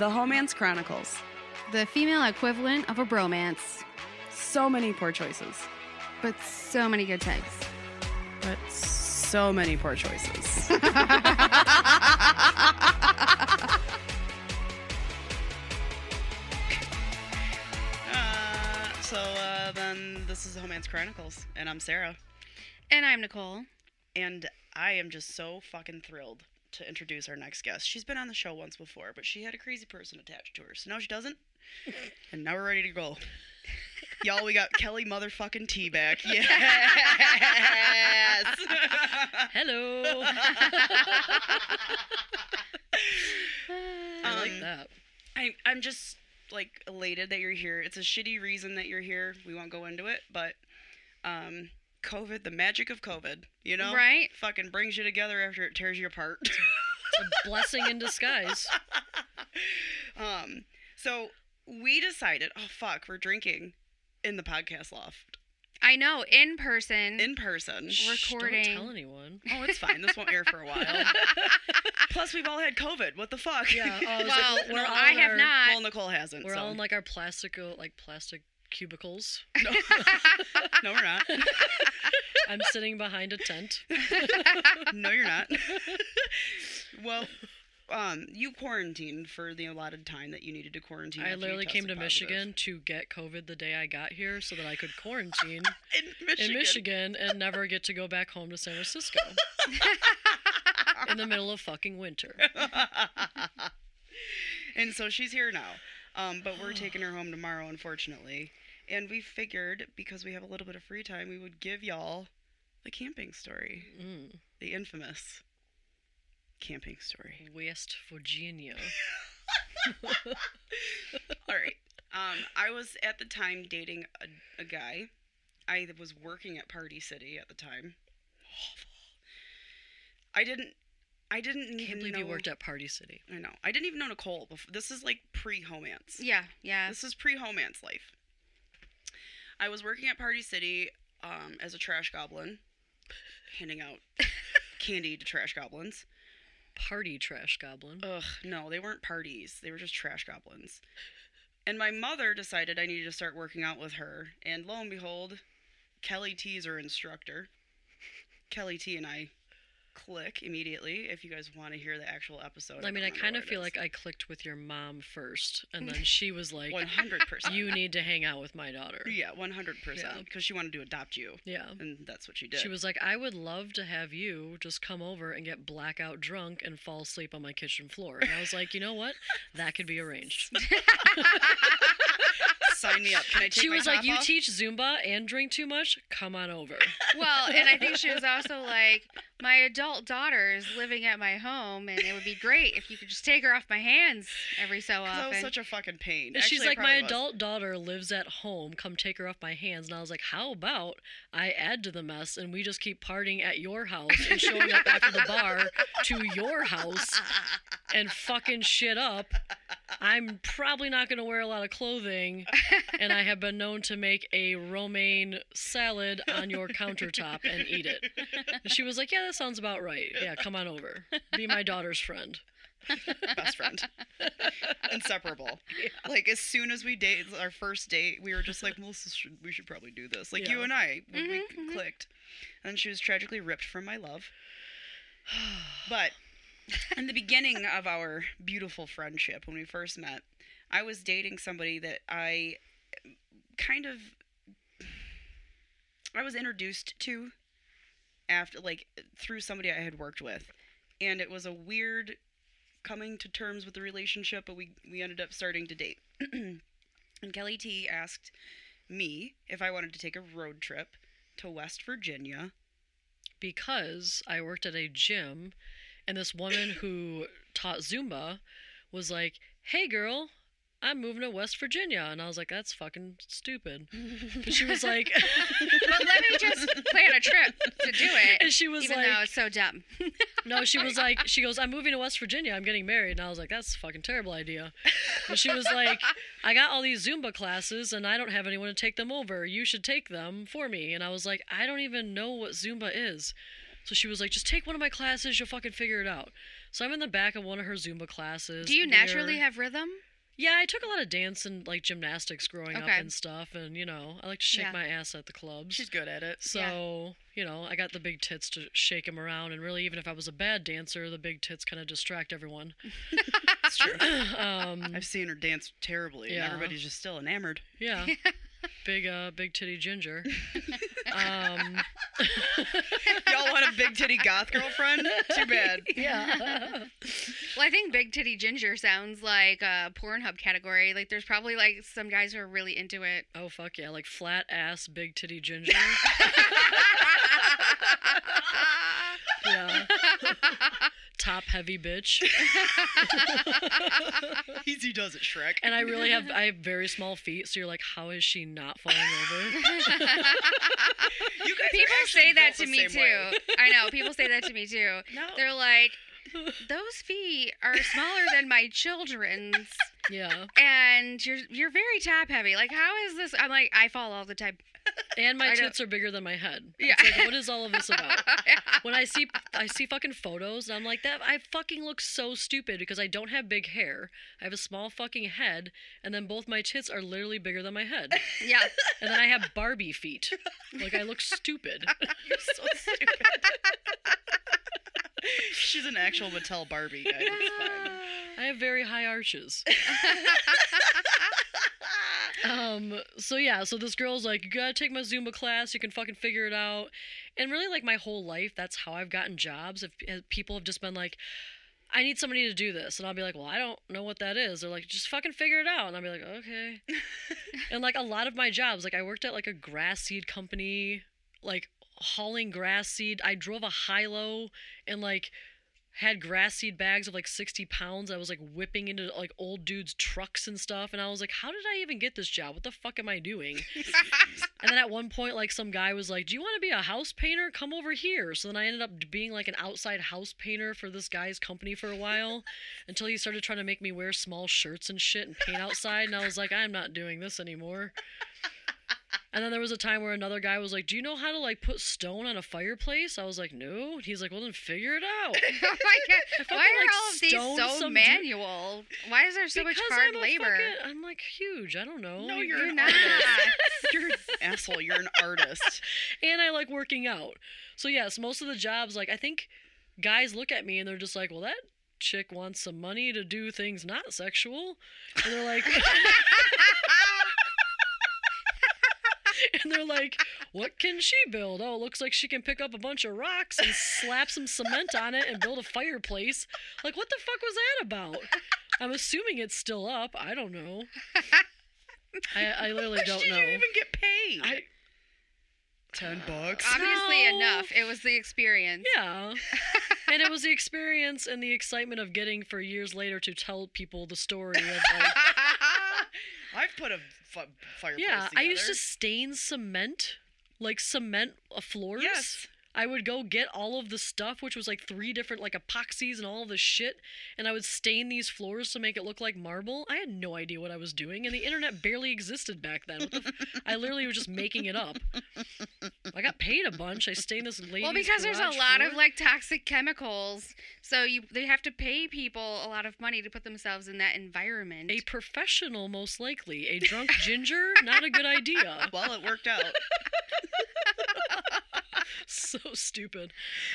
The Homance Chronicles. The female equivalent of a bromance, So many poor choices, but so many good times. but so many poor choices. uh, so uh, then this is the Homance Chronicles, and I'm Sarah. And I'm Nicole. And I am just so fucking thrilled to introduce our next guest. She's been on the show once before, but she had a crazy person attached to her. So now she doesn't. and now we're ready to go. Y'all, we got Kelly motherfucking T back. Yes. Hello. I like Um, that. I, I'm just like elated that you're here. It's a shitty reason that you're here. We won't go into it, but um, COVID, the magic of COVID, you know, Right? Fucking brings you together after it tears you apart. It's a blessing in disguise. um, so we decided, oh fuck, we're drinking in the podcast loft I know, in person. in person. Shh, Recording. Don't tell anyone. Oh, it's fine. This won't air for a while. Plus, we've all had COVID. What the fuck? Yeah. Oh, well, like, we're all I have our, not. well, Nicole hasn't. We're so. all in like our plastic, like plastic cubicles. no, no, we're not. I'm sitting behind a tent. No, you're not. well, um, you quarantined for the allotted time that you needed to quarantine. I after you literally came to tested positive. Michigan to get COVID the day I got here so that I could quarantine In Michigan. in Michigan and never get to go back home to San Francisco in the middle of fucking winter. and so she's here now. Um, but we're taking her home tomorrow, unfortunately. And we figured because we have a little bit of free time, we would give y'all the camping story, Mm. the infamous camping story. West Virginia. All right. Um, I was at the time dating a, a guy. I was working at Party City at the time. I didn't. I didn't Can't even believe know. you worked at Party City. I know. I didn't even know Nicole. Before. This is like pre-homance. yeah, yeah. This is pre-homance life. I was working at Party City um, as a trash goblin, handing out candy to trash goblins. Party trash goblin. Ugh, no, they weren't parties. They were just trash goblins. And my mother decided I needed to start working out with her. And lo and behold, Kelly T is her instructor. Kelly T and I click immediately if you guys want to hear the actual episode. I mean, I kind of feel like. I clicked with your mom first, and then she was like, 100%. "You need to hang out with my daughter." Yeah, 100%. Yeah. Because she wanted to adopt you. Yeah. And that's what she did. She was like, "I would love to have you just come over and get blackout drunk and fall asleep on my kitchen floor." And I was like, "You know what? That could be arranged." Sign me up. Can I take she my was like, top "You off?" teach Zumba and drink too much? Come on over." well, and I think she was also like, my adult daughter is living at my home, and it would be great if you could just take her off my hands every so often. that was such a fucking pain. And she's like, "My was. adult daughter lives at home. Come take her off my hands." And I was like, "How about I add to the mess and we just keep partying at your house and showing up after the bar to your house and fucking shit up. I'm probably not going to wear a lot of clothing, and I have been known to make a romaine salad on your countertop and eat it. And she was like, Yeah, that sounds about right. Yeah, come on over. Be my daughter's friend. best friend. Inseparable. Like as soon as we date our first date, we were just like, well, this should, we should probably do this. Like you and I, when we Mhm, mhm. clicked, and she was tragically ripped from my love. But in the beginning of our beautiful friendship, when we first met, I was dating somebody that I kind of I was introduced to after like through somebody I had worked with. And it was a weird coming to terms with the relationship, but we we ended up starting to date. and Kelly T asked me if I wanted to take a road trip to West Virginia. because I worked at a gym and this woman who taught Zumba was like, "Hey girl, I'm moving to West Virginia." And I was like, "That's fucking stupid." And she was like but let me just plan a trip to do it, And she was even like though it's so dumb. No, she was like she goes, "I'm moving to West Virginia. I'm getting married." And I was like, "That's a fucking terrible idea." And she was like, "I got all these Zumba classes and I don't have anyone to take them over. You should take them for me." And I was like, "I don't even know what Zumba is." So she was like, just take one of my classes, you'll fucking figure it out. So I'm in the back of one of her Zumba classes. Do you naturally have rhythm? Yeah, I took a lot of dance and like gymnastics growing up and stuff, and you know, I like to shake Yeah. my ass at the clubs. She's good at it. so you know, I got the big tits to shake them around, and really, even if I was a bad dancer, the big tits kind of distract everyone. That's true. um, I've seen her dance terribly, Yeah. and everybody's just still enamored. yeah, big uh, big titty ginger. um, Y'all want a big titty goth girlfriend? Too bad. yeah. Well, I think big titty ginger sounds like a Pornhub category. Like, there's probably like some guys who are really into it. Oh fuck yeah, like flat ass, big titty ginger. yeah. Top heavy bitch. Easy does it, Shrek. And I really have I have very small feet, so you're like, how is she not falling over? You guys People actually say that to me too. way. I know people say that to me too. No. They're like, those feet are smaller than my children's, Yeah. and you're you're very top heavy. Like, how is this? I'm like, I fall all the time. And my tits are bigger than my head. Yeah. It's like, what is all of this about? When I see I see fucking photos, and I'm like, that I fucking look so stupid because I don't have big hair. I have a small fucking head, and then both my tits are literally bigger than my head. yeah. And then I have Barbie feet. Like I look stupid. You're so stupid. She's an actual Mattel Barbie, guys. I have very high arches. Um, so yeah, so this girl's like, you gotta take my Zumba class, you can fucking figure it out. And really, like, my whole life, that's how I've gotten jobs. If if people have just been like, I need somebody to do this. And I'll be like, well, I don't know what that is. They're like, just fucking figure it out. And I'll be like, okay. and like, a lot of my jobs, like, I worked at like a grass seed company, like, hauling grass seed. I drove a high low and like, had grass seed bags of like 60 pounds. I was like whipping into like old dudes' trucks and stuff. And I was like, how did I even get this job? What the fuck am I doing? and then at one point, like some guy was like, do you want to be a house painter? Come over here. So then I ended up being like an outside house painter for this guy's company for a while until he started trying to make me wear small shirts and shit and paint outside. And I was like, I'm not doing this anymore. And then there was a time where another guy was like, "Do you know how to like put stone on a fireplace?" I was like, "No." And he's like, "Well, then figure it out." oh my god! Why are like, all of these so some dude- manual? Why is there so much hard I'm labor? fucking- I'm like huge. I don't know. No, You- you're, You're an not. artist. You're an asshole. You're an artist. and I like working out. So yes, most of the jobs, like I think guys look at me and they're just like, "Well, that chick wants some money to do things not sexual," and they're like, and they're like, "What can she build? Oh, it looks like she can pick up a bunch of rocks and slap some cement on it and build a fireplace. Like, what the fuck was that about?" I'm assuming it's still up. I don't know. I, I literally How don't much did know. you even get paid? I, Ten bucks. Obviously No. enough. It was the experience. Yeah. and it was the experience and the excitement of getting for years later to tell people the story of like I've put a fi- fireplace. Yeah, I used to stain cement, like cement uh, floors. Yes. I would go get all of the stuff, which was like three different like epoxies and all of the shit, and I would stain these floors to make it look like marble. I had no idea what I was doing, and the internet barely existed back then. What the f- I literally was just making it up. I got paid a bunch. I stained this lady's Well, because there's a garage lot of like toxic chemicals, so you they have to pay people a lot of money to put themselves in that environment. A professional, most likely. A drunk ginger, not a good idea. Well, it worked out. so stupid.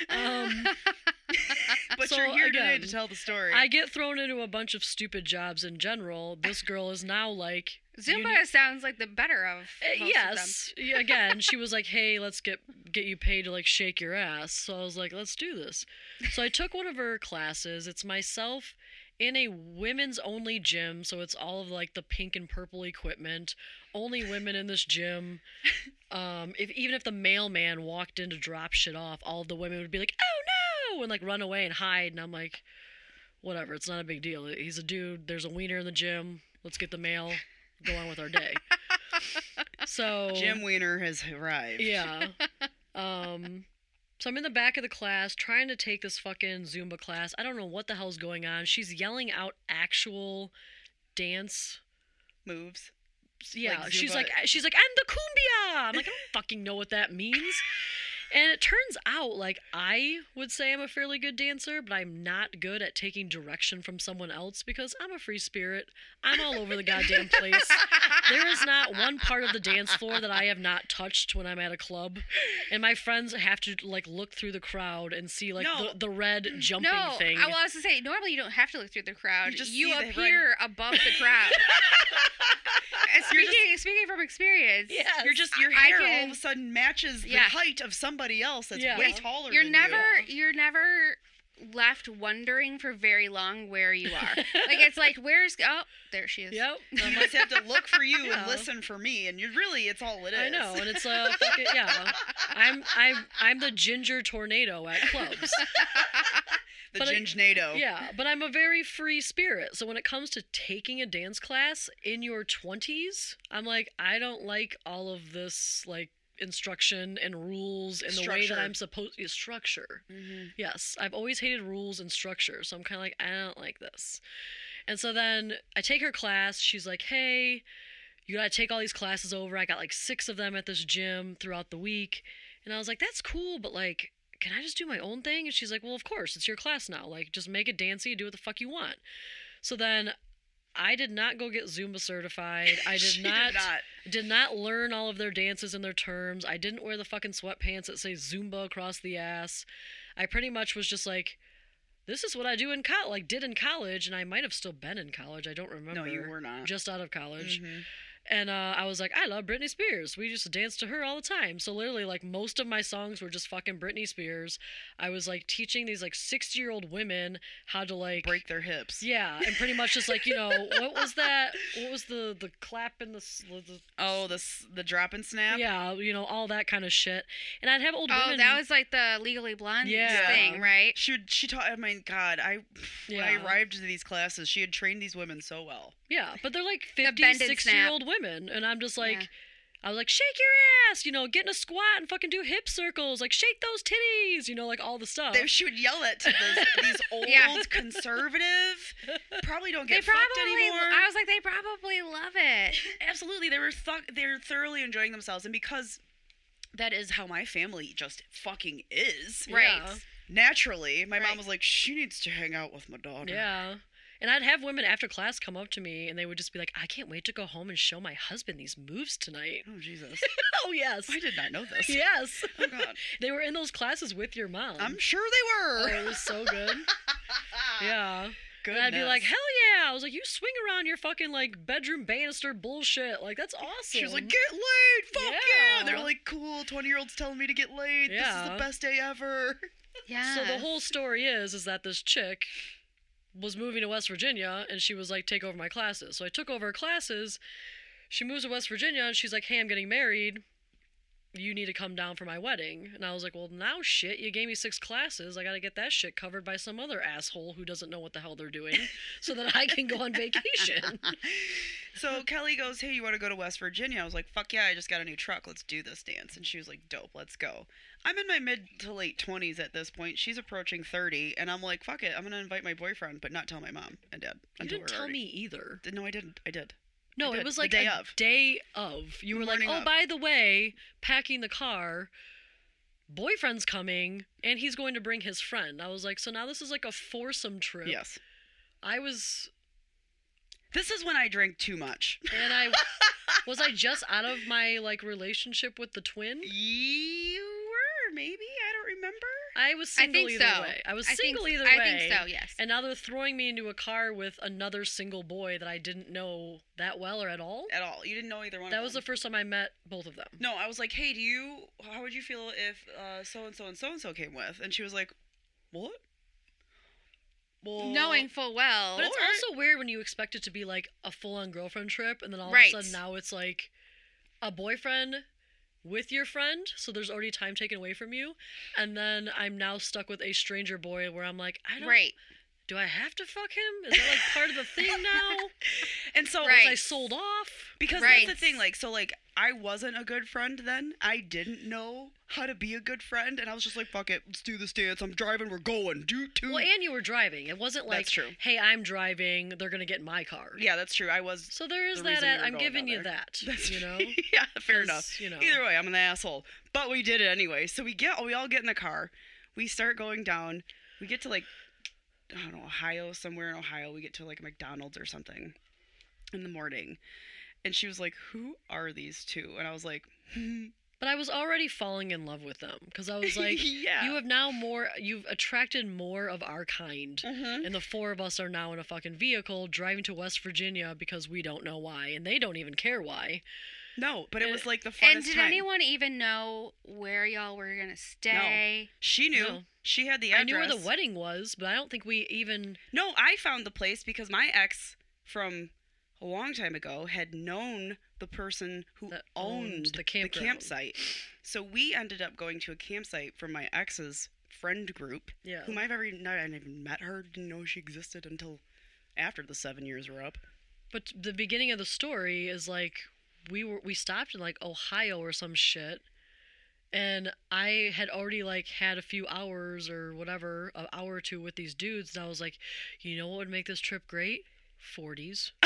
Um, But So, you're here today again, to tell the story. I get thrown into a bunch of stupid jobs in general. This girl is now like, Zumba sounds like the better of most yes. Yeah, Again, she was like, "Hey, let's get get you paid to like shake your ass." So I was like, "Let's do this." So I took one of her classes. It's myself in a women's only gym, so it's all of like the pink and purple equipment. Only women in this gym. Um, if even if the mailman walked in to drop shit off, all of the women would be like, "Oh no!" and like run away and hide. And I'm like, "Whatever, it's not a big deal. He's a dude. There's a wiener in the gym. Let's get the mail. Go on with our day." So Jim Wiener has arrived. yeah. Um so I'm in the back of the class trying to take this fucking Zumba class. I don't know what the hell's going on. She's yelling out actual dance. Moves. Yeah, Like uh, she's like she's like and the cumbia. I'm like I don't fucking know what that means. And it turns out, like, I would say I'm a fairly good dancer, but I'm not good at taking direction from someone else because I'm a free spirit. I'm all over the goddamn place. There is not one part of the dance floor that I have not touched when I'm at a club. And my friends have to, like, look through the crowd and see, like, No. the, the red jumping no, thing. I was to say normally you don't have to look through the crowd. You just You, see the red- appear above the crowd. And You're speaking speaking from experience, Yes. You're just your I hair all of a sudden matches the Yeah. height of somebody else that's Yeah. way taller. you're than never You. you're never left wondering for very long where you are. like it's like where's oh there she is. Yep. You just have to look for you Yeah. and listen for me, and you really, it's all it is. I know, and it's a fucking yeah. I'm I'm I'm the ginger tornado at clubs. the but I- Gingnado. Yeah, but I'm a very free spirit. So when it comes to taking a dance class in your 20s, I'm like I don't like all of this like instruction and rules and the way that I'm supposed to structure. Mhm. Yes, I've always hated rules and structure, so I'm kind of like I don't like this. And so then I take her class. She's like, "Hey, you gotta take all these classes over. I got like six of them at this gym throughout the week." And I was like, "That's cool, but like, can I just do my own thing?" And she's like, "Well, of course, it's your class now. Like, just make it dancey, do what the fuck you want." So then. I did not go get Zumba certified. I did not, not. did not learn all of their dances and their terms. I didn't wear the fucking sweatpants that say Zumba across the ass. I pretty much was just like, this is what I do in college, like did in college, and I might have still been in college. I don't remember. No, you were not. Just out of college. Mhm. And uh, I was like, I love Britney Spears. We used to dance to her all the time. So literally, like most of my songs were just fucking Britney Spears. I was like teaching these like sixty year old women how to like Break their hips. Yeah, and pretty much just like you know what was that? What was the the clap and the, s- the Oh, the s- the drop and snap. yeah, you know all that kind of shit. And I'd have old Oh, women. that was like the Legally Blonde Yeah. thing, right? She would, she taught. I mean, God, I when I arrived to these classes, she had trained these women so well. Yeah, but they're like The 50, bend and 60 year old women. And I'm just like, Yeah. I was like, shake your ass, you know, get in a squat and fucking do hip circles. Like, shake those titties, you know, like all the stuff. They, she would yell at to those, these old Yeah. conservative, probably don't They get fucked probably anymore. I was like they probably love it. Absolutely, they were th- they're thoroughly enjoying themselves, and because that is how my family just fucking is. Right. Yeah. Naturally, my Right. mom was like, "She needs to hang out with my daughter." Yeah. And I'd have women after class come up to me and they would just be like, I can't wait to go home and show my husband these moves tonight. Oh Jesus, oh, yes. I did not know this. Yes. Oh God, they were in those classes with your mom. I'm sure they were. Oh, were. it was so good. yeah. Good. And I'd be like, hell yeah. I was like, you swing around your fucking like bedroom banister bullshit. Like, that's awesome. She was like, "Get laid, fuck yeah!" Yeah. They're like, "Cool, twenty-year-olds telling me to get laid. This is the best day ever." Yeah. So the whole story is is that this chick was moving to West Virginia and she was like take over my classes. So I took over her classes. She moves to West Virginia and she's like, "Hey, I'm getting married. You need to come down for my wedding." And I was like, "Well, now shit, you gave me 6 classes. I got to get that shit covered by some other asshole who doesn't know what the hell they're doing so that I can go on vacation." So Kelly goes, "Hey, you want to go to West Virginia?" I was like, "Fuck yeah! I just got a new truck. Let's do this dance." And she was like, "Dope, let's go." I'm in my mid to late twenties at this point. She's approaching thirty, and I'm like, "Fuck it! I'm gonna invite my boyfriend, but not tell my mom and dad." You didn't tell already- me either. No, I didn't. I did. No, it was like day a of. day of. You were like, morning "Oh, of." by the way, packing the car. Boyfriend's coming, and he's going to bring his friend." I was like, "So now this is like a foursome trip." Yes. I was, This is when I drank too much. and I was I just out of my like relationship with the twin. You were maybe. I don't remember. I was single I think either so. way. I was I think, single either I way. I think so, yes. And now they're throwing me into a car with another single boy that I didn't know that well or at all. At all. You didn't know either one. That was the first time I met both of them. No, I was like, "Hey, do you? How would you feel if uh, so and so and so and so came with?" And she was like, "What?" Well, Knowing full well. But it's Alright. also weird when you expect it to be like a full on girlfriend trip, and then all Right. of a sudden now it's like a boyfriend with your friend, so there's already time taken away from you, and then I'm now stuck with a stranger boy where I'm like, I don't right. Do I have to fuck him? Is that like part of the thing now? And so Right. Was I sold off? because Right. that's the thing, like so like I wasn't a good friend then. I didn't know how to be a good friend, and I was just like, fuck it, let's do this dance. I'm driving, we're going. Do two. Well, and you were driving. It wasn't like, That's true. hey, I'm driving. They're gonna get in my car. yeah, that's true. I was. So there is The that. at- uh, I'm giving you that. That's you know. yeah, fair enough. You know. Either way, I'm an asshole. But we did it anyway. So we get we all get in the car. We start going down. We get to like I don't know, Ohio, somewhere in Ohio. We get to like a McDonald's or something in the morning. And she was like, "Who are these two? And I was like, But I was already falling in love with them because I was like, "Yeah." you have now more. You've attracted more of our kind. Mhm. And the four of us are now in a fucking vehicle driving to West Virginia because we don't know why, and they don't even care why. No, but it was uh, like the funnest And did time. anyone even know where y'all were gonna stay? No. She knew. No. She had the address. I knew where the wedding was, but I don't think we even. No, I found the place because my ex from a long time ago had known the person who That owned, owned the the campsite. So we ended up going to a campsite from my ex's friend group, Yeah. whom I've ever not even met her, didn't know she existed until after the seven years were up. But the beginning of the story is like we were we stopped in like Ohio or some shit. And I had already like had a few hours or whatever, an hour or two with these dudes, and I was like, you know what would make this trip great? Forties.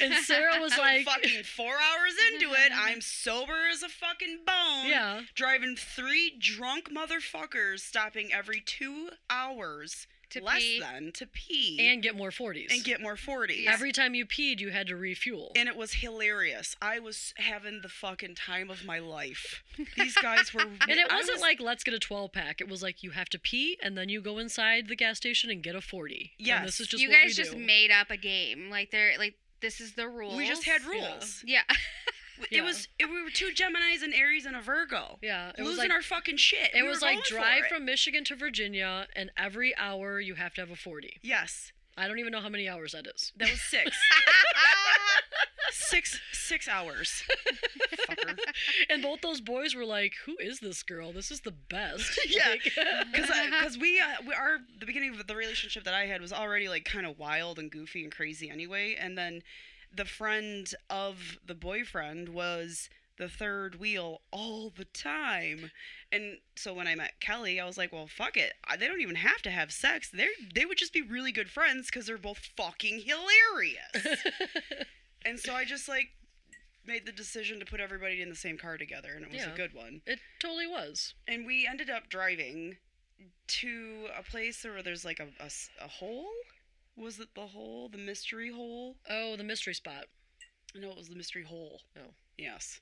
And Sarah was like- fucking four hours into it, I'm sober as a fucking bone. Yeah. Driving three drunk motherfuckers, stopping every two hours, To less pee. than, to pee And get more forties. and get more 40s. Every time you peed, you had to refuel. and it was hilarious. I was having the fucking time of my life. These guys were. And it wasn't was- like let's get a 12 pack. It was like you have to pee and then you go inside the gas station and get a 40. And Yes. this is just you what guys we just do. made up a game. Like they're like this is the rules. we just had rules. Yeah. rules. Yeah. It was. It, we were two Gemini's, and Aries, and a Virgo. Yeah, it losing was like our fucking shit. it We was like drive from Michigan to Virginia and every hour you have to have a 40. Yes, I don't even know how many hours that is. that was six. six six hours. Fucker. And both those boys were like, "Who is this girl? This is the best." Yeah. Like- Because because we, uh, we our the beginning of the relationship that I had was already like kind of wild and goofy and crazy anyway, and then the friend of the boyfriend was the third wheel all the time, and so when I met Kelly, I was like, well, fuck it, they don't even have to have sex. They they would just be really good friends because they're both fucking hilarious. and so I just like made the decision to put everybody in the same car together, and it was Yeah. a good one it totally was. and we ended up driving to a place where there's like a a hole. Was it the hole, the mystery hole? Oh, the mystery spot. No, it was the mystery hole. Oh. yes,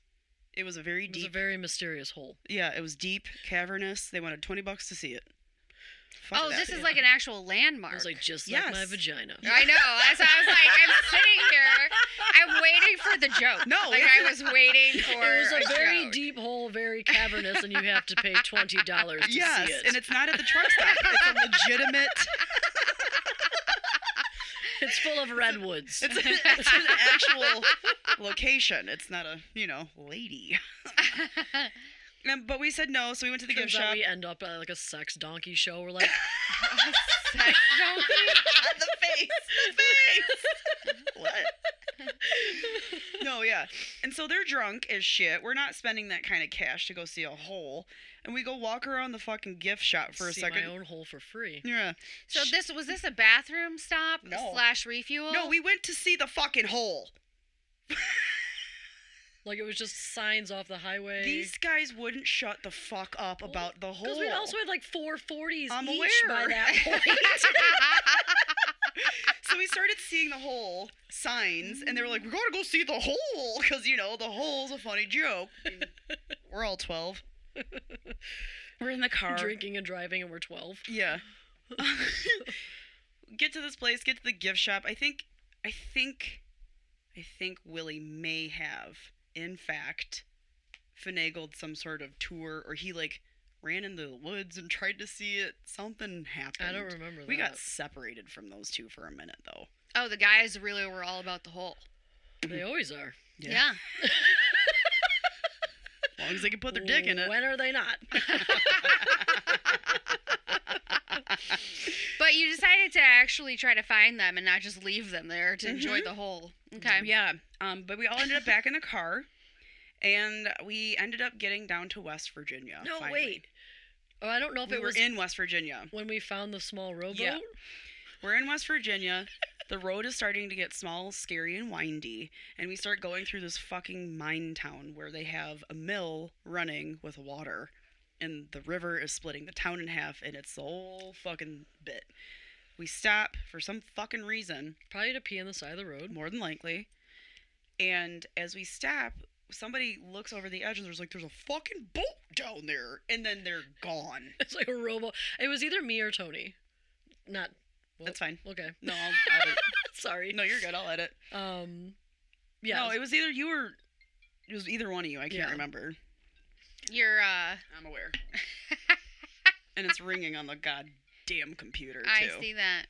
it was a very deep. It was a very mysterious hole. yeah, it was deep, cavernous. They wanted twenty bucks to see it. Fuck oh, that. this is like an actual landmark. I was like, just like my vagina. I know. That's why I was like, I'm sitting here. I'm waiting for the joke. No, like I was waiting for. It was a very joke. deep hole, very cavernous, and you have to pay twenty dollars to Yes, see it. and it's not at the truck stop. It's a legitimate. It's full of redwoods. It's, it's an actual location. It's not a you know lady. Um, but we said no, so we went to the gift Turns out shop. we end up at like a sex donkey show. We're like, Sex donkey? the face, the face. what? no, yeah. And so they're drunk as shit. We're not spending that kind of cash to go see a hole. And we go walk around the fucking gift shop for a see second. my own hole for free. Yeah. So this was this a bathroom stop No. slash refuel? No, we went to see the fucking hole. Like it was just signs off the highway. These guys wouldn't shut the fuck up about the hole. because we also had like four forties I'm each by aware. that point. So we started seeing the hole signs, and they were like, "We gotta go see the hole," because you know the hole's a funny joke. We're all twelve. We're in the car. Drinking and driving, and we're twelve. Yeah. get to this place. Get to the gift shop. I think. I think. I think Willie may have, in fact, finagled some sort of tour, or he like ran into the woods and tried to see it. Something happened. I don't remember that. We got separated from those two for a minute, though. oh, the guys really were all about the hole. They always are. Yeah. As long as they can put their dick in it. When are they not? But you decided to actually try to find them and not just leave them there to enjoy Mhm. the hole. Okay. Yeah. Um, but we all ended up back in the car, and we ended up getting down to West Virginia. no, finally. wait. Oh, I don't know if We it were was in West Virginia. when we found the small rowboat. Yeah. We're in West Virginia. The road is starting to get small, scary, and windy, and we start going through this fucking mine town where they have a mill running with water, and the river is splitting the town in half, and it's the whole fucking bit. We stop for some fucking reason, Probably to pee on the side of the road. more than likely, and as we stop, somebody looks over the edge and there's like, "There's a fucking boat down there," and then they're gone. It's like a rowboat. It was either me or Tony. Not. Well, That's fine. Okay. No, I'll, I'll edit. Sorry. no, you're good. I'll edit. Um. Yeah. No, it was either you or it was either one of you. I can't Yeah. remember. You're uh I'm aware. and it's ringing on the goddamn computer too. I see that.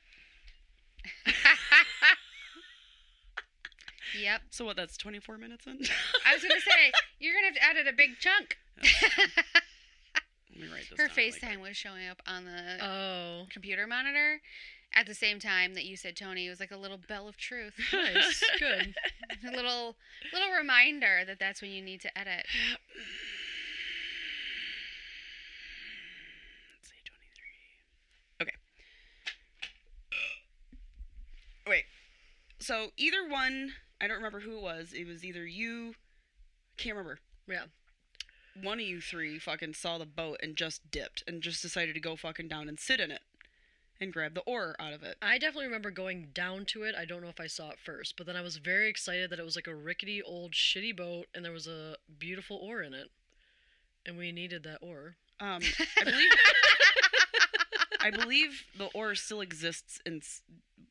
Yep. So what? That's 24 minutes in. I was gonna say you're gonna have to edit a big chunk. Let me write this Her down FaceTime was showing up on the oh. computer monitor at the same time that you said Tony. It was like a little bell of truth, Nice. Good. a little little reminder that that's when you need to edit. Let's see, 23. Okay. Wait. So either one, I don't remember who it was. It was either you. I can't remember. Yeah. one of you three fucking saw the boat and just dipped and just decided to go fucking down and sit in it and grab the oar out of it. I definitely remember going down to it. I don't know if I saw it first, but then I was very excited that it was like a rickety old shitty boat and there was a beautiful oar in it. And we needed that oar. Um, I believe I believe the oar still exists in s-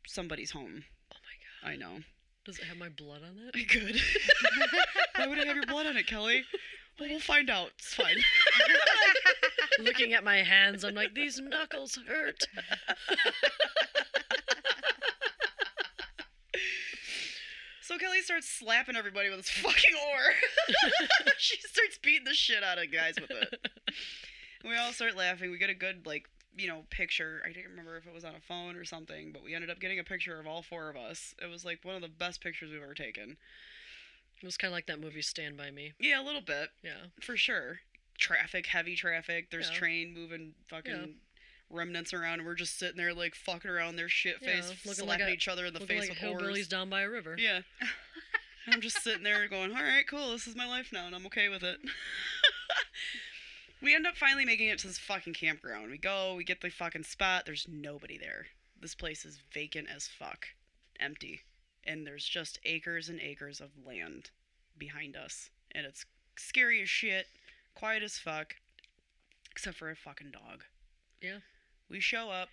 somebody's home. Oh my god. I know. Does it have my blood on it? I could. Why would it have your blood on it, Kelly? Well, we'll find out. It's fine. Looking at my hands, I'm like, these knuckles hurt. So Kelly starts slapping everybody with this fucking oar. she starts beating the shit out of guys with it. And we all start laughing. We get a good like you know picture. I don't remember if it was on a phone or something, but we ended up getting a picture of all four of us. It was like one of the best pictures we've ever taken. It was kind of like that movie Stand By Me. Yeah, a little bit Yeah. for sure. Traffic, heavy traffic. There's Yeah. train moving, fucking. Yeah. Remnants around, and we're just sitting there like fucking around their shit Yeah, face, looking slapping like a- each other in the face like with hillbillies down by a river. Yeah. I'm just sitting there going, all right, cool. This is my life now, and I'm okay with it. we end up finally making it to this fucking campground. We go, we get the fucking spot. There's nobody there. This place is vacant as fuck, empty. And there's just acres and acres of land behind us. And it's scary as shit, quiet as fuck, except for a fucking dog. Yeah. We show up,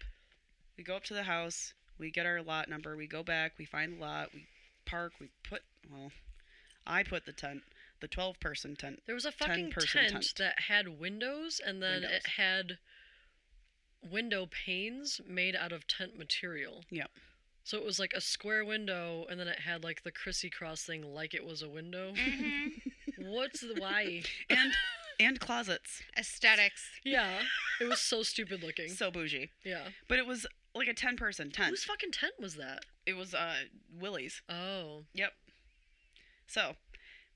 we go up to the house, we get our lot number, we go back, we find the lot, we park, we put, well, I put the tent, the 12 person tent. There was a fucking 10-person tent, tent. that had windows, and then Windows. it had window panes made out of tent material. Yep. So it was like a square window, and then it had like the crissy cross thing, like it was a window. hmm What's the why? And, and closets. Aesthetics. Yeah, it was so stupid looking. So bougie. Yeah, But it was like a 10 person tent. whose fucking tent was that? It was, uh, Willie's. Oh, Yep. So,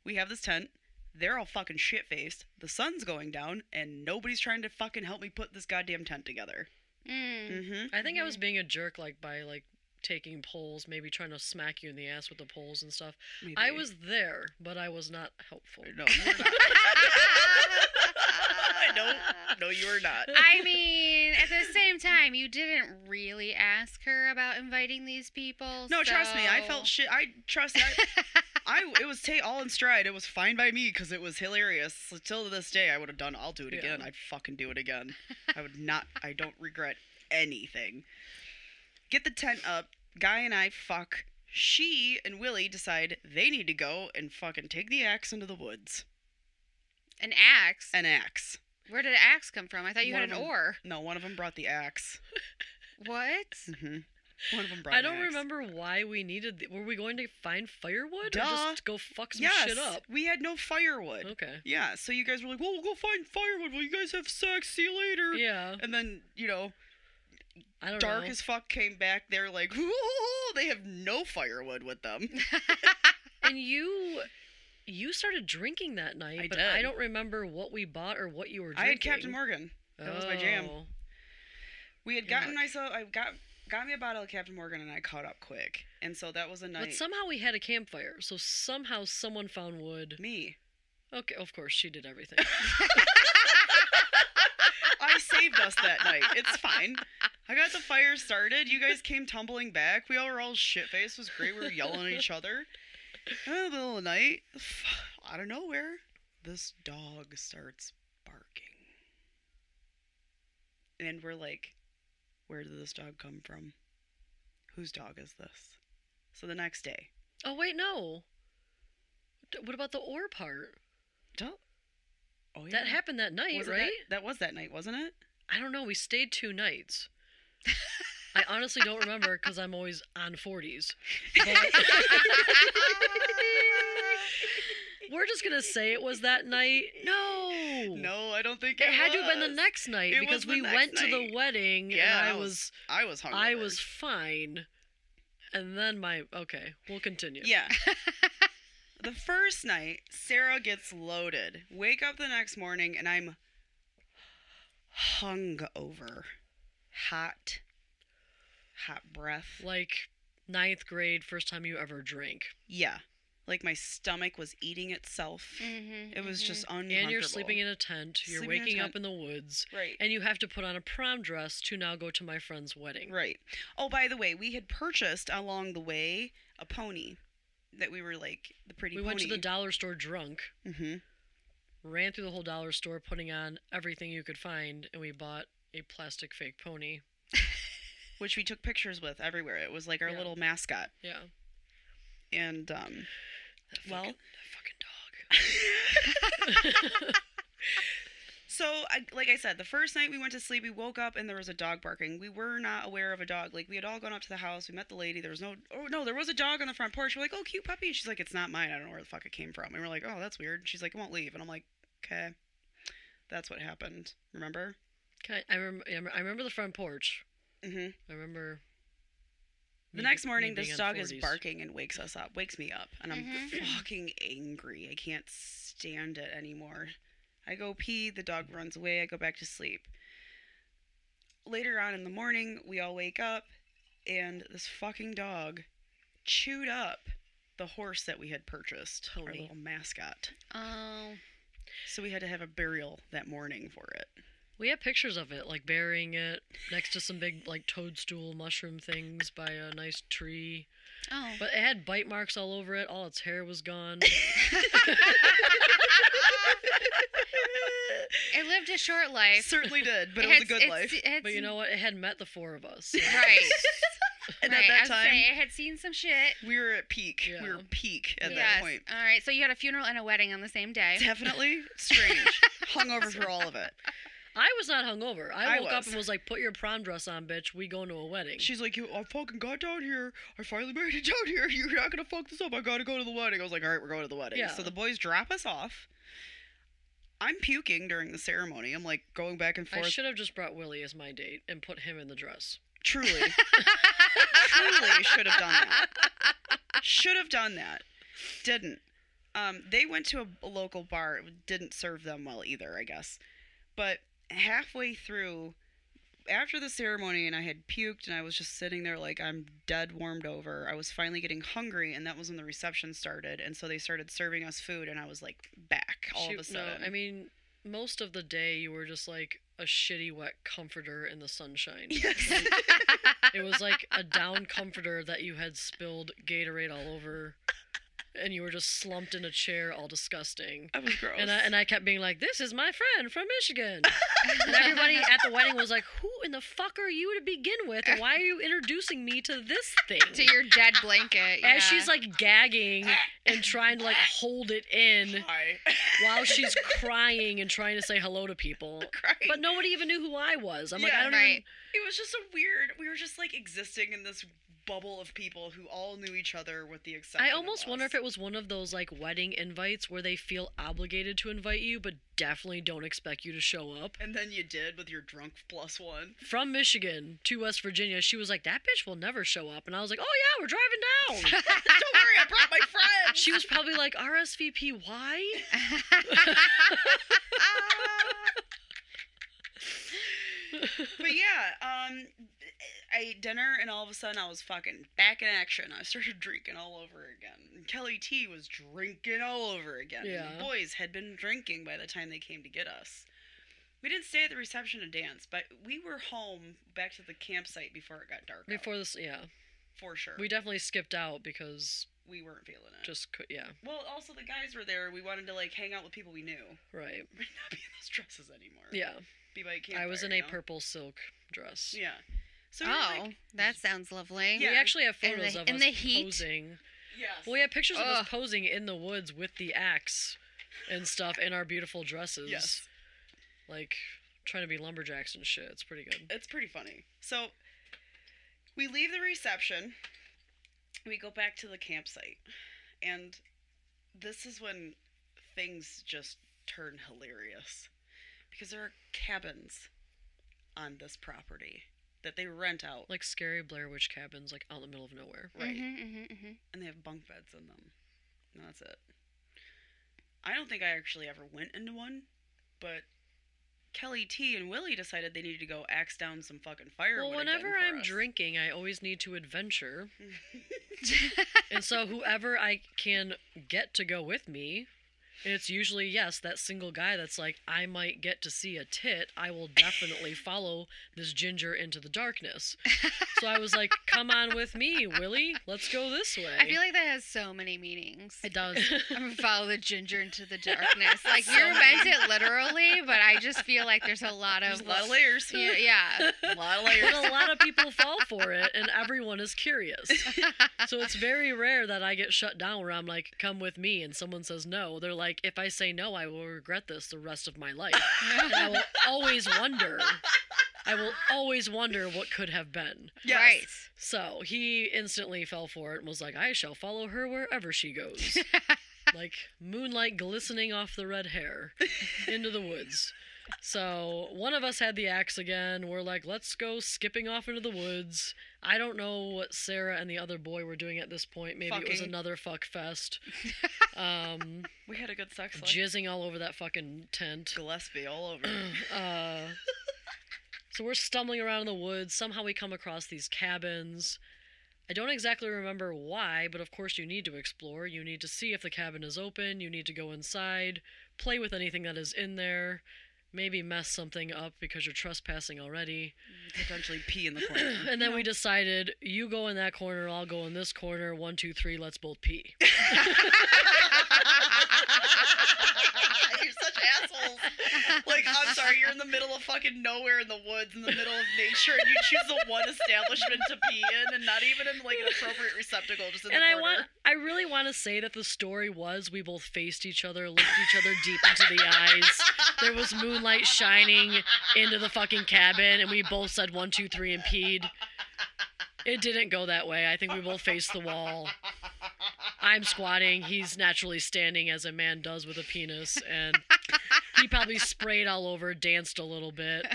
we have this tent. They're all fucking shit faced. The sun's going down, and nobody's trying to fucking help me put this goddamn tent together. Mm. Mm-hmm. I think I was being a jerk, like by like taking poles, maybe trying to smack you in the ass with the poles and stuff. I was there, but I was not helpful. No, you were not. I don't. No, you were not. I mean, at the same time, you didn't really ask her about inviting these people. No, trust me. I felt shit. I trust. I, I it was ta- all in stride. It was fine by me because it was hilarious. So, till this day, I would have done. I'll do it Yeah. again. I'd fucking do it again. I would not. I don't regret anything. Get the tent up. Guy and I fuck. She and Willie decide they need to go and fucking take the axe into the woods. An axe. An axe. Where did an axe come from? I thought you One had an of 'em. oar. No, one of them brought the axe. What? hmm One of them brought. I don't remember why we needed. The, were we going to find firewood or just go fuck some Yes, shit up? we had no firewood. Okay. Yeah, so you guys were like, "Well, we'll go find firewood. Well, you guys have sex. See you later." Yeah. And then you know, I don't dark know. as fuck came back. They're like, "Ooh, they have no firewood with them." and you, you started drinking that night, I but did. I don't remember what we bought or what you were drinking. I had Captain Morgan. That was my jam. Oh. We had gotten Yuck. Uh, I I got got me a bottle of Captain Morgan and I caught up quick. And so that was a night. But somehow we had a campfire, so somehow someone found wood. me. Okay, of course she did everything. I saved us that night. It's fine. I got the fire started. You guys came tumbling back. We all were all shit faced. It was great. We were yelling at each other. And in the middle of the night, out of nowhere, this dog starts barking. And we're like, where did this dog come from? Whose dog is this? So the next day, oh wait, no. What about the oar part? Duh. Oh yeah, That happened that night, Was right? That, that was that night, wasn't it? I don't know. We stayed two nights. I honestly don't remember because I'm always on 40s. But we're just gonna say it was that night. No. No, I don't think it, It had to have been the next night It because we went to the wedding Yeah, and I I was I was hungry. I was fine. And then my okay, we'll continue. Yeah. the first night, Sarah gets loaded. Wake up the next morning and I'm hung over. Hot. Hot breath. Like ninth grade, first time you ever drank. Yeah. Like my stomach was eating itself. Mhm, It was mhm. just uncomfortable. And you're sleeping in a tent. You're Sleeping in waking tent. up in the woods. Right. And you have to put on a prom dress to now go to my friend's wedding. Right. Oh, by the way, we had purchased along the way a pony that we were like the pretty We pony. went to the dollar store drunk, Mm-hmm. ran through the whole dollar store, putting on everything you could find, and we bought a plastic fake pony. which we took pictures with everywhere. It was like our Yeah. little mascot. Yeah. And um Well- that fucking dog. so I, like I said, the first night we went to sleep, we woke up and there was a dog barking. We were not aware of a dog. Like we had all gone up to the house, we met the lady. There was no oh no, there was a dog on the front porch. We're like, "Oh, cute puppy." And she's like, "It's not mine. I don't know where the fuck it came from." And we're like, "Oh, that's weird." She's like, "It won't leave." And I'm like, "Okay." That's what happened. Remember? Okay, I rem- I remember the front porch. Mm-hmm. I remember. The next morning, this being on dog is barking and wakes us up, wakes me up, and I'm Mhm. fucking angry. I can't stand it anymore. I go pee, the dog runs away, I go back to sleep. Later on in the morning, we all wake up, and this fucking dog chewed up the horse that we had purchased, our little mascot. Oh. So we had to have a burial that morning for it. We have pictures of it, like burying it next to some big, like toadstool mushroom things by a nice tree. Oh. But it had bite marks all over it. All its hair was gone. it lived a short life. Certainly did, but it, It was a good it's- life. it's- But you know what? It had met the four of us. Right. And right. at that was time, saying, it had seen some shit. we were at peak. We were peak at yes. that point. All right. So you had a funeral and a wedding on the same day. Definitely strange. Hungover for all of it. I was not hungover. I I woke up was. and was like, "Put your prom dress on, bitch. We going to a wedding." She's like, "You, I fucking got down here. I finally made it down here. You're not gonna fuck this up. I gotta go to the wedding." I was like, "All right, we're going to the wedding." Yeah. So the boys drop us off. I'm puking during the ceremony. I'm like going back and forth. I should have just brought Willie as my date and put him in the dress. Truly, truly should have done that. Should have done that. Didn't. Um, they went to a, a local bar. It didn't serve them well either, I guess. But halfway through, after the ceremony, and I had puked, and I was just sitting there like I'm dead warmed over. I was finally getting hungry, and that was when the reception started. And so they started serving us food, and I was like back all of a sudden. No, I mean, most of the day you were just like a shitty wet comforter in the sunshine. Yes. It was like a down comforter that you had spilled Gatorade all over. And you were just slumped in a chair, all disgusting. I was gross. And I, and I kept being like, "This is my friend from Michigan," and everybody at the wedding was like, "Who in the fuck are you to begin with? And why are you introducing me to this thing?" to your dead blanket. As yeah. she's like gagging and trying to like hold it in Hi. while she's crying and trying to say hello to people. Crying. But nobody even knew who I was. I'm like, I don't right. even. It was just a weird. We were just like existing in this bubble of people who all knew each other with the exception. I almost wonder if it was one of those like wedding invites where they feel obligated to invite you, but definitely don't expect you to show up. And then you did with your drunk plus one. From Michigan to West Virginia, she was like, "That bitch will never show up," and I was like, "Oh yeah, we're driving down." Don't worry, I brought my friend. she was probably like, "RSVP, why?" but yeah, um, I ate dinner and all of a sudden I was fucking back in action. I started drinking all over again. And Kelly T was drinking all over again. And Yeah. the boys had been drinking by the time they came to get us. We didn't stay at the reception and dance, but we were home back to the campsite before it got dark. out, Before this, yeah, for sure. we definitely skipped out because we weren't feeling it. just cou- yeah, well, also the guys were there. We wanted to like hang out with people we knew. right, We'd not be in those dresses anymore. yeah. Be by a I was in a you know? purple silk dress. Yeah. So oh, like, that sounds lovely. Yeah. We actually have photos the- of in us the heat? posing. yes. Well, we have pictures of us posing in the woods with the axe and stuff in our beautiful dresses. Yes. Like trying to be lumberjacks and shit. It's pretty good. It's pretty funny. So we leave the reception. We go back to the campsite. And this is when things just turn hilarious. Because there are cabins on this property that they rent out. Like scary Blair Witch cabins, like out in the middle of nowhere. Right. hmm hmm hmm And they have bunk beds in them. And that's it. I don't think I actually ever went into one, but Kelly T and Willie decided they needed to go axe down some fucking firewood. Well, whenever I'm us. drinking, I always need to adventure. and so whoever I can get to go with me, it's usually yes, that single guy that's like, I might get to see a tit. I will definitely follow this ginger into the darkness. So I was like, come on with me, Willie. Let's go this way. I feel like that has so many meanings. it does. I'm gonna follow the ginger into the darkness. Like So you many. meant it literally, but I just feel like there's a lot There's of a lot of layers. yeah, yeah. a lot of layers. But a lot of people fall for it, and everyone is curious. So it's very rare that I get shut down where I'm like, come with me, and someone says no. They're like, if I say no, I will regret this the rest of my life. And I will always wonder. I will always wonder what could have been. Yes. Right. So he instantly fell for it and was like, I shall follow her wherever she goes. like moonlight glistening off the red hair into the woods. So one of us had the axe again. We're like, let's go skipping off into the woods. I don't know what Sarah and the other boy were doing at this point. Maybe it was another fuck fest. Um, We had a good sex life. jizzing all over that fucking tent. Gillespie all over. Uh, so we're stumbling around in the woods. Somehow we come across these cabins. I don't exactly remember why, but of course you need to explore. You need to see if the cabin is open. You need to go inside, play with anything that is in there, maybe mess something up because you're trespassing already. Potentially pee in the corner. And then we decided you go in that corner, I'll go in this corner. One, two, three, let's both pee. assholes. Like, I'm sorry, you're in the middle of fucking nowhere in the woods, in the middle of nature, and you choose the one establishment to pee in, and not even in like an appropriate receptacle, just in and the I corner. want I really want to say that the story was we both faced each other, looked each other deep into the eyes. There was moonlight shining into the fucking cabin, and we both said one, two, three, and peed. It didn't go that way. I think we both faced the wall. I'm squatting. He's naturally standing as a man does with a penis, and he probably sprayed all over, danced a little bit.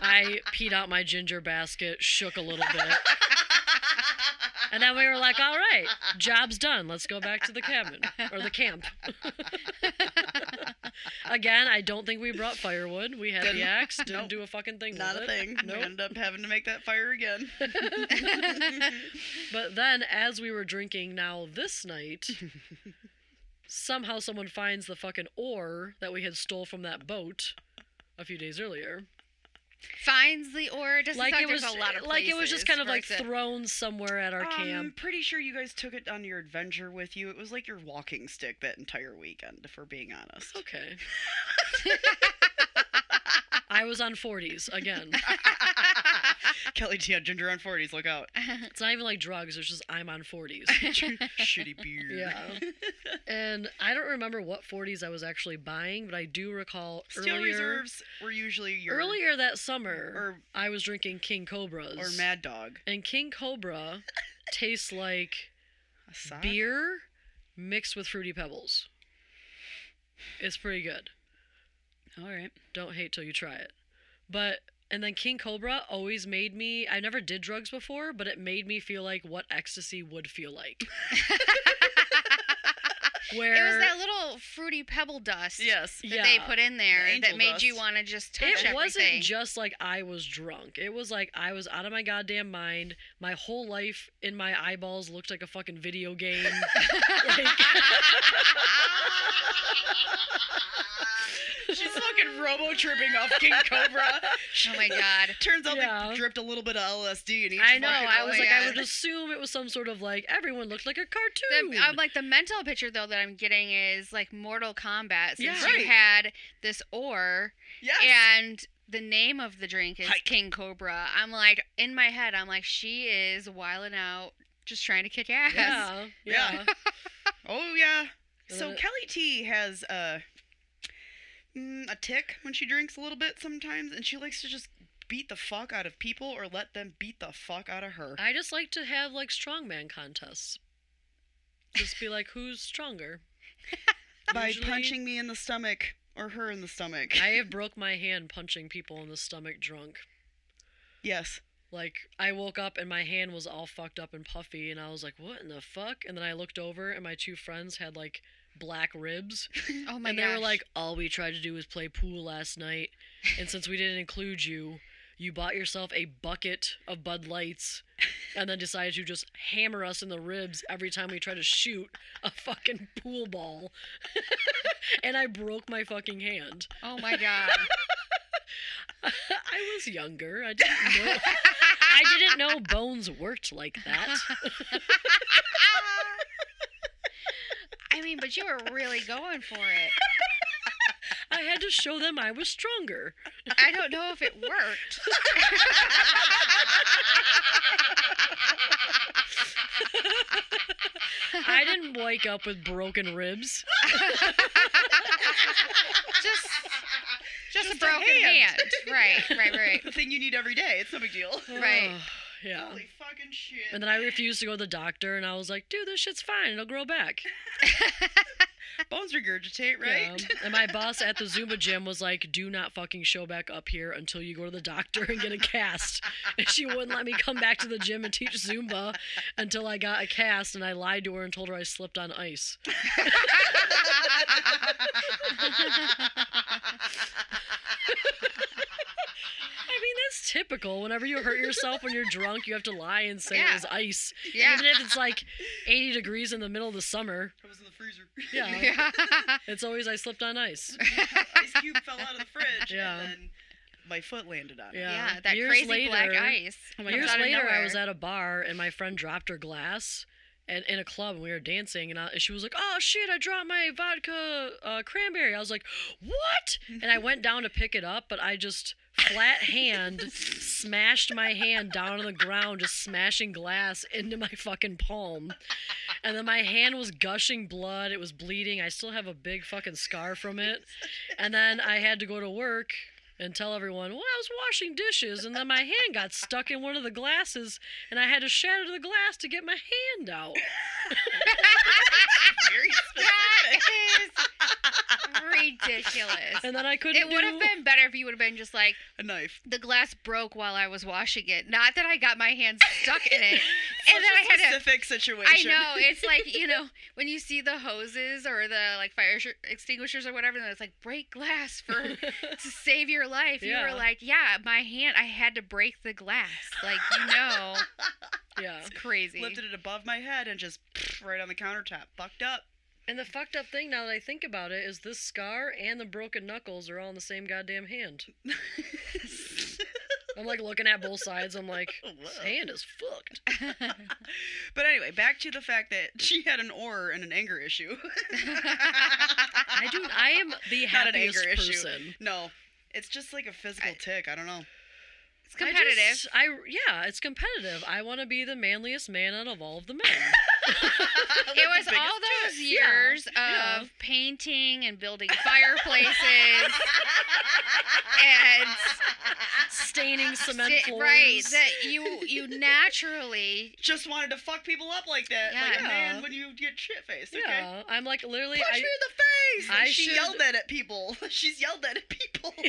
I peed out my ginger basket, shook a little bit. And then we were like, all right, job's done. Let's go back to the cabin or the camp. Again, I don't think we brought firewood. We had the axe, didn't nope. do a fucking thing Not with a it. thing. We Nope. ended up having to make that fire again. But then, as we were drinking now this night, somehow someone finds the fucking oar that we had stole from that boat a few days earlier. Finds the oar? It doesn't like it was a lot of like it was just kind of like it thrown somewhere at our camp. I'm pretty sure you guys took it on your adventure with you. It was like your walking stick that entire weekend, if we're being honest. Okay. I was on 40s again. Kelly T on Ginger on 40s, look out. It's not even like drugs, it's just I'm on 40s. Shitty beer. Yeah. And I don't remember what 40s I was actually buying, but I do recall Steel earlier reserves were usually your earlier that summer or I was drinking King Cobras. or Mad Dog. And King Cobra tastes like A beer mixed with fruity pebbles. It's pretty good. All right. Don't hate till you try it. But and then King Cobra always made me I never did drugs before, but it made me feel like what ecstasy would feel like. Where It was that little fruity pebble dust Yes. that yeah. they put in there The that made you want to just touch it everything. It wasn't just like I was drunk. It was like I was out of my goddamn mind. My whole life in my eyeballs looked like a fucking video game. like, She's fucking robo tripping off King Cobra. oh my god. Turns out Yeah. they dripped a little bit of LSD in each I know. I was like, I would assume it was some sort of like everyone looked like a The, cartoon. I'm like the mental picture though that I'm getting is like Mortal Kombat since Yeah. you had this oar Yes. and the name of the drink is Hike. King Cobra. I'm like in my head I'm like she is wilding out just trying to kick ass. yeah, yeah. Yeah. Oh yeah. So then Kelly T has a mm, a tick when she drinks a little bit sometimes, and she likes to just beat the fuck out of people or let them beat the fuck out of her. I just like to have like strongman contests. Just be like, who's stronger? By usually- punching me in the stomach or her in the stomach. I have broke my hand punching people in the stomach drunk. yes. Like I woke up and my hand was all fucked up and puffy, and I was like, "What in the fuck?" And then I looked over, and my two friends had like black ribs, Oh my god. and they were like, "All we tried to do was play pool last night, and since we didn't include you, you bought yourself a bucket of Bud Lights, and then decided to just hammer us in the ribs every time we try to shoot a fucking pool ball." and I broke my fucking hand. Oh my god. I was younger. I didn't know. I didn't know bones worked like that. I mean, but you were really going for it. I had to show them I was stronger. I don't know if it worked. I didn't wake up with broken ribs. just just, Just a a broken hand. hand. Right, right, right. The thing you need every day. It's no big deal. Right. Yeah. Holy fucking shit. And then I refused to go to the doctor, and I was like, dude, this shit's fine. It'll grow back. Bones regurgitate, right? Yeah. And my boss at the Zumba gym was like, do not fucking show back up here until you go to the doctor and get a cast. And she wouldn't let me come back to the gym and teach Zumba until I got a cast, and I lied to her and told her I slipped on ice. I mean, that's typical. Whenever you hurt yourself when you're drunk, you have to lie and say Yeah. it was ice. Yeah. Even if it's like 80 degrees in the middle of the summer, I was in the freezer. yeah, Yeah. it's always I slipped on ice. Ice cube fell out of the fridge. Yeah. And then my foot landed on it. Yeah. yeah, that Years crazy black ice. Oh my Years later, I was at a bar and my friend dropped her glass. And in a club, and we were dancing, and, I, and she was like, "Oh shit, I dropped my vodka uh, cranberry." I was like, "What?" And I went down to pick it up, but I just flat hand smashed my hand down on the ground, just smashing glass into my fucking palm. And then my hand was gushing blood. It was bleeding. I still have a big fucking scar from it. And then I had to go to work and tell everyone, well, I was washing dishes, and then my hand got stuck in one of the glasses, and I had to shatter the glass to get my hand out. Very specific. is ridiculous. And then I couldn't It would have do- been better if you would have been just like, A knife. the glass broke while I was washing it. Not that I got my hand stuck in it. and Such then a I had to. specific I situation. know it's like you know when you see the hoses or the like fire extinguishers or whatever, and it's like break glass for to save your life. You were like, yeah, my hand, I had to break the glass. Like you know, yeah. it's crazy. Lifted it above my head and just right on the countertop. Fucked up. And the fucked up thing now that I think about it is this scar and the broken knuckles are all in the same goddamn hand. I'm like looking at both sides. I'm like, this hand is fucked. But anyway, back to the fact that she had an oar and an anger issue. I do. I am the Not an happiest anger issue. No, it's just like a physical I- tick. I don't know. It's competitive. I, just, I yeah, it's competitive. I want to be the manliest man out of all of the men. it was all those years yeah. of painting and building fireplaces and Staining cement sti- floors. right that you you naturally just wanted to fuck people up like that, like a Yeah. man when you get shit faced. Okay. Yeah, I'm like literally. Punch I, me in the face. I she should- yelled that at people. She's yelled that at people.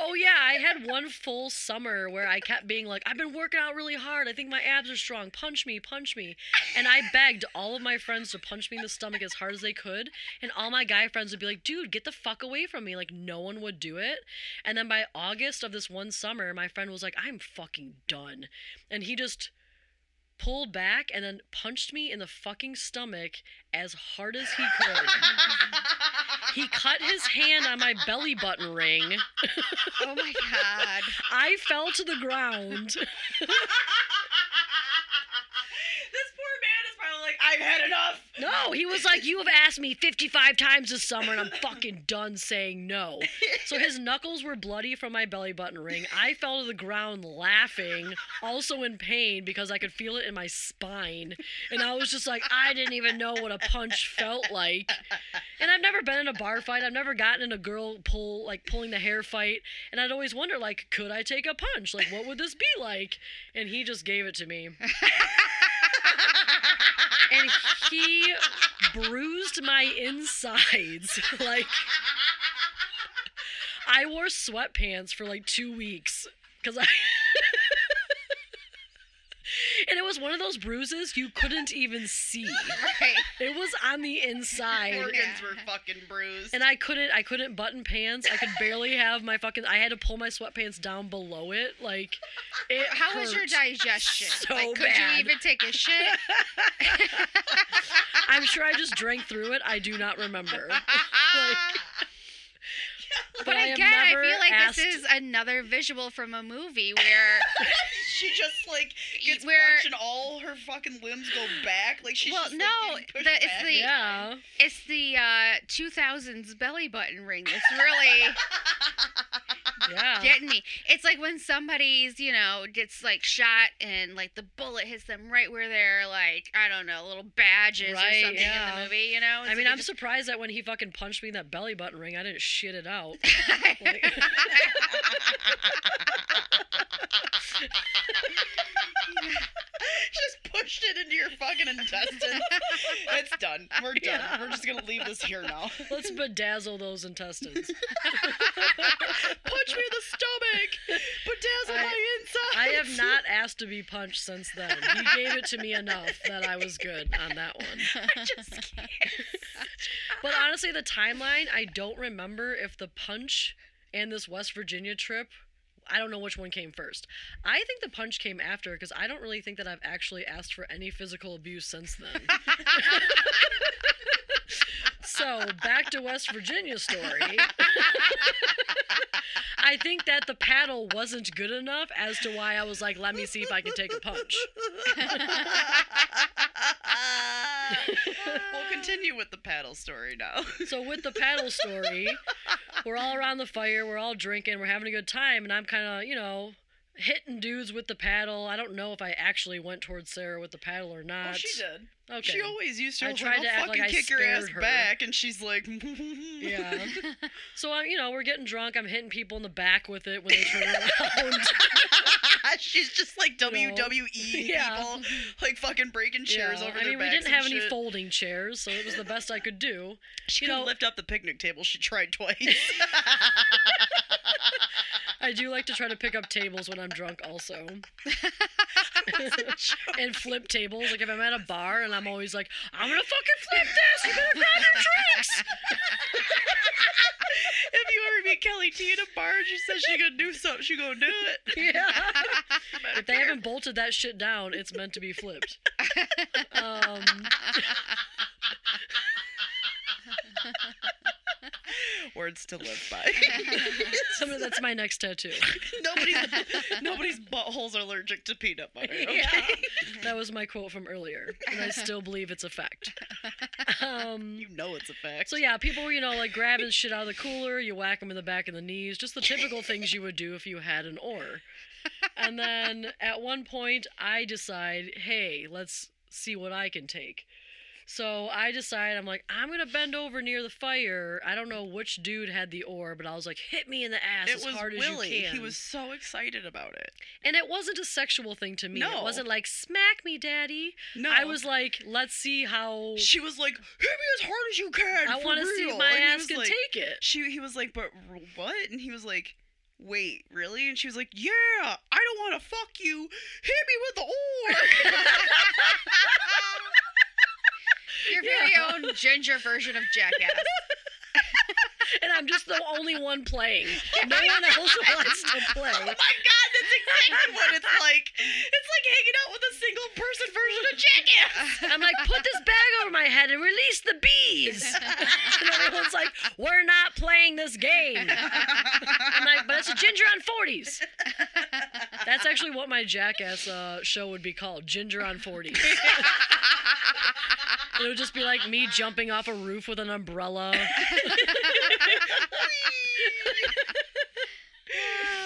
Oh yeah, I had one full summer where I kept being like, I've been working out really hard. I think my abs are strong. Punch me, punch me. And I begged all of my friends to punch me in the stomach as hard as they could. And all my guy friends would be like, dude, get the fuck away from me. Like no one would do it. And then by August of this one summer, my friend was like, I'm fucking done. And he just pulled back and then punched me in the fucking stomach as hard as he could. He cut his hand on my belly button ring. oh my god I fell to the ground. this poor man is probably like, I've had enough. No, he was like, You have asked me 55 times this summer, and I'm fucking done saying no. So his knuckles were bloody from my belly button ring. I fell to the ground laughing, also in pain because I could feel it in my spine. And I was just like, I didn't even know what a punch felt like. And I've never been in a bar fight. I've never gotten in a girl pull, like pulling the hair fight. And I'd always wonder, like, could I take a punch? Like, what would this be like? And he just gave it to me. and he bruised my insides. like I wore sweatpants for like two weeks because I. and it was one of those bruises you couldn't even see. right It was on the inside. Organs were fucking bruised. And I couldn't I couldn't button pants. I could barely have my fucking I had to pull my sweatpants down below it. Like it how was your digestion so like could bad. you even take a shit I'm sure I just drank through it. I do not remember. But I again i feel like asked- this is another visual from a movie where she just like gets Where- punched and all her fucking limbs go back. Like she's Well, just, like, no, getting pushed the- it's back. the- Yeah. it's the uh 2000s belly button ring that's really Yeah. getting me. It's like when somebody's, you know, gets like shot and like the bullet hits them right where they're like I don't know, little badges or Right, something in the movie. You know. It's I mean, like I'm it surprised that when he fucking punched me in that belly button ring, I didn't shit it out. Like- just pushed it into your fucking intestines. it's done. We're done. Yeah. We're just gonna leave this here now. Let's bedazzle those intestines. Punch me in the stomach. Bedazzle I- my insides. I have not asked to be punched since then. He gave it to me enough that I was good on that one. I just can't. But honestly, the timeline, I don't remember if the punch and this West Virginia trip. I don't know which one came first. I think the punch came after because I don't really think that I've actually asked for any physical abuse since then. so back to West Virginia story. I think that the paddle wasn't good enough as to why I was like, let me see if I can take a punch. we'll continue with the paddle story now. So with the paddle story, we're all around the fire, we're all drinking, we're having a good time, and I'm kind of, you know, hitting dudes with the paddle. I don't know if I actually went towards Sarah with the paddle or not. Oh, she did. Okay. She always used to. I tried like, to act like I kick your ass her. back, and she's like, Yeah. So I'm, you know, we're getting drunk. I'm hitting people in the back with it when they turn around. she's just like WWE yeah. people, like fucking breaking chairs Yeah, over I their mean, we didn't have any folding chairs, so it was the best I could do. She you couldn't know- lift up the picnic table. She tried twice. I do like to try to pick up tables when I'm drunk, also. and flip tables. Like if I'm at a bar and I'm always like, I'm gonna fucking flip this. You better grab your drinks. if you ever meet Kelly T in a bar, she says she gonna do something. She gonna do it. Yeah. If they haven't bolted that shit down, it's meant to be flipped. Um, Words to live by. Some- that's my next tattoo. nobody's nobody's buttholes are allergic to peanut butter. Okay? Yeah. That was my quote from earlier, and I still believe it's a fact. Um, You know it's a fact. so yeah, people were you know like grabbing shit out of the cooler, you whack them in the back of the knees, just the typical things you would do if you had an oar. And then at one point, I decide, hey, let's see what I can take. So I decide, I'm like, I'm gonna bend over near the fire. I don't know which dude had the oar, but I was like, hit me in the ass it as was hard Willie. as you can. He was so excited about it. and it wasn't a sexual thing to me. No. It wasn't like, smack me, daddy. No, I was like, let's see how She was like, "Hit me as hard as you can." I want to see my and ass can like, take it. She, he was like, "But what?" And he was like, "Wait, really?" And she was like, "Yeah, I don't want to fuck you. Hit me with the oar." Your very own ginger version of Jackass. and I'm just the only one playing. No one else wants to play. oh my god, that's exactly what it's like. It's like hanging out with a single person version of Jackass. I'm like, put this bag over my head and release the bees. And everyone's like, we're not playing this game. I'm like, but it's a ginger on 40s. That's actually what my Jackass uh, show would be called, Ginger on 40s. It would just be like me jumping off a roof with an umbrella.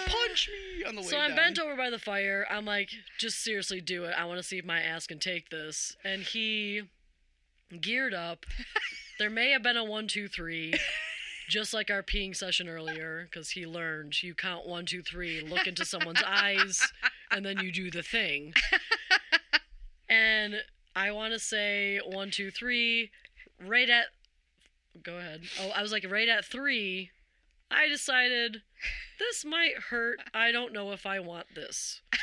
Punch me on the way So I'm down. bent over by the fire. I'm like, just seriously do it. I want to see if my ass can take this. And he geared up. There may have been a one, two, three, just like our peeing session earlier, because he learned you count one, two, three, look into someone's eyes, and then you do the thing. And I want to say one, two, three, right at. Go ahead. Oh, I was like, right at three, I decided this might hurt. I don't know if I want this.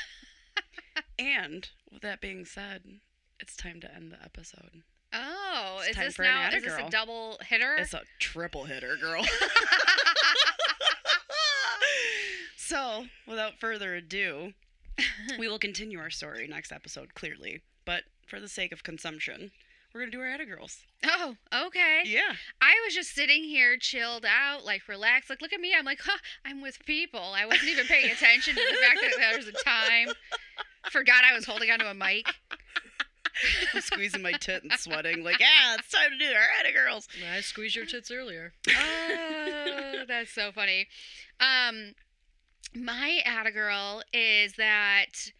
And with that being said, it's time to end the episode. Oh, It's is this now? Is this a double hitter? It's a triple hitter, girl. so, without further ado, we will continue our story next episode, clearly. But for the sake of consumption, we're going to do our Atta Girls. oh, okay. Yeah. I was just sitting here, chilled out, like relaxed. Like, look at me. I'm like, huh, I'm with people. I wasn't even paying attention to the fact that there was a time. Forgot I was holding onto a mic. I'm squeezing my tit and sweating, like, yeah, it's time to do our Atta Girls. I squeezed your tits earlier. Oh, that's so funny. Um, my Atta girl is that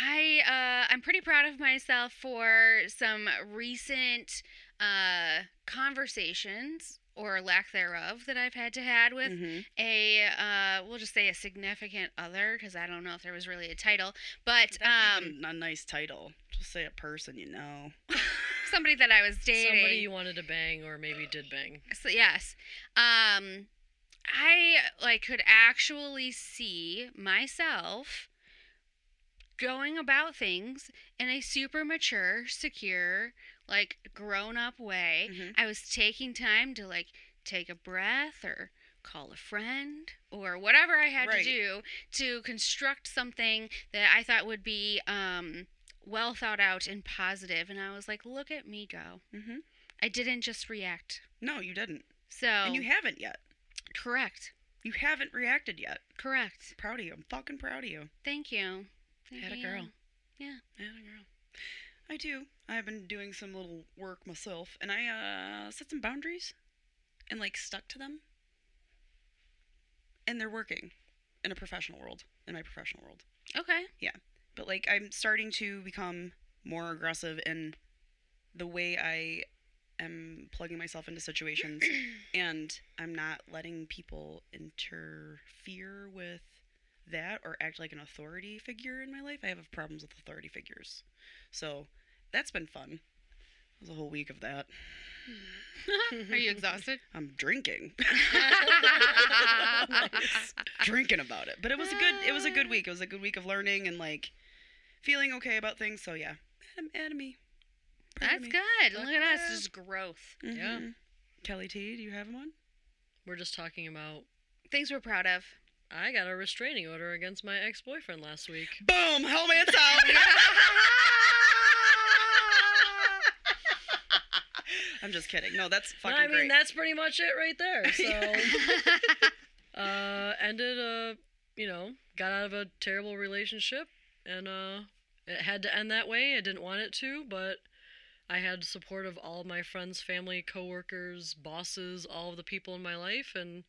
I uh, I'm pretty proud of myself for some recent uh, conversations or lack thereof that I've had to had with Mhm. a uh, we'll just say a significant other because I don't know if there was really a title, but That's um, a nice title. Just say a person you know. somebody that I was dating. Somebody you wanted to bang or maybe did bang. So yes, um, I like could actually see myself going about things in a super mature, secure, like grown up way. Mhm. I was taking time to like take a breath or call a friend or whatever I had Right. to do to construct something that I thought would be um, well thought out and positive. And I was like, look at me go. hmm I didn't just react. No, you didn't. So And you haven't yet. correct, You haven't reacted yet. correct. Proud of you. I'm fucking proud of you. Thank you. Atta you. girl. Yeah. Atta girl. I do. I've been doing some little work myself, and I uh, set some boundaries, and like stuck to them. And they're working, in a professional world. In my professional world, Okay. Yeah, but like I'm starting to become more aggressive in the way I am plugging myself into situations, and I'm not letting people interfere with that or act like an authority figure in my life. I have problems with authority figures. So that's been fun. It was a whole week of that. Are you exhausted? I'm drinking. drinking about it. But it was a good it was a good week. It was a good week of learning and like feeling okay about things. So yeah. Adam, Adamy. That's me. good. Fuck Look at us, yeah. just growth. Yeah. Mhm. Kelly T, do you have one? We're just talking about. Things we're proud of. I got a restraining order against my ex boyfriend last week. Boom! Helmet's out. I'm just kidding. No, that's fucking I mean, great. that's pretty much it right there. So, uh, ended a, you know, got out of a terrible relationship, and uh, it had to end that way. I didn't want it to, but I had support of all my friends, family, coworkers, bosses, all of the people in my life, and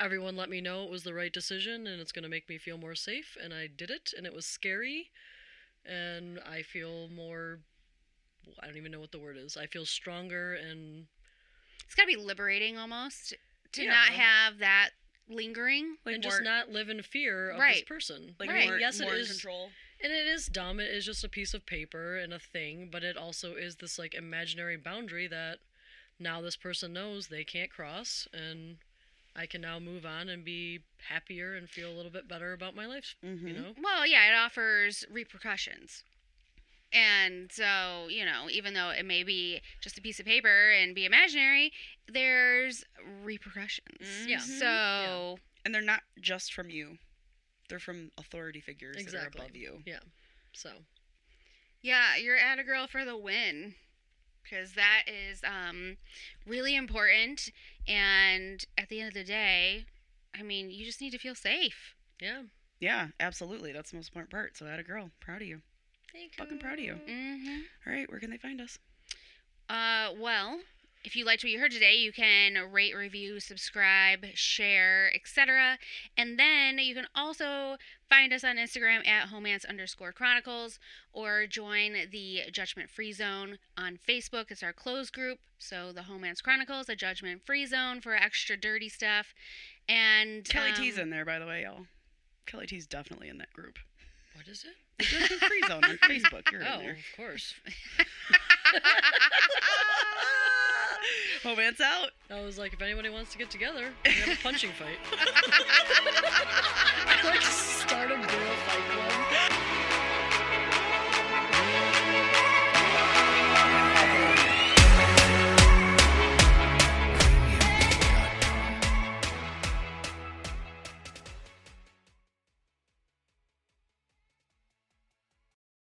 everyone let me know it was the right decision and it's going to make me feel more safe. And I did it, and it was scary, and I feel more. I don't even know what the word is. I feel stronger and it's got to be liberating almost to Yeah. not have that lingering. like and more, just not live in fear of this person. like Right. more, yes, it more in is, control. and it is dumb. It is just a piece of paper and a thing, but it also is this like imaginary boundary that now this person knows they can't cross, and I can now move on and be happier and feel a little bit better about my life. Mm-hmm. You know, Well, yeah, it offers repercussions. And so, you know, even though it may be just a piece of paper and be imaginary, there's repercussions. Yeah. Mhm. So, And they're not just from you. They're from authority figures that are above you. Yeah. So yeah, you're at a girl for the win. Because that is um, really important. And at the end of the day, I mean, you just need to feel safe. yeah. Yeah, absolutely. That's the most important part. So, that a girl. Proud of you. Thank you. Fucking proud of you. Mm-hmm. All right, where can they find us? Uh, well, if you liked what you heard today, you can rate, review, subscribe, share, etc. And then you can also find us on Instagram at homance underscore chronicles or join the Judgment Free Zone on Facebook. It's our closed group. So the Homance Chronicles, a judgment free zone for extra dirty stuff. And Kelly um, T's in there, by the way, y'all. Kelly T's definitely in that group. What is it? The Judgment Free Zone on Facebook. You're oh, in there. of course. Homance out. I was like, if anybody wants to get together, we have a punching fight. I like started doing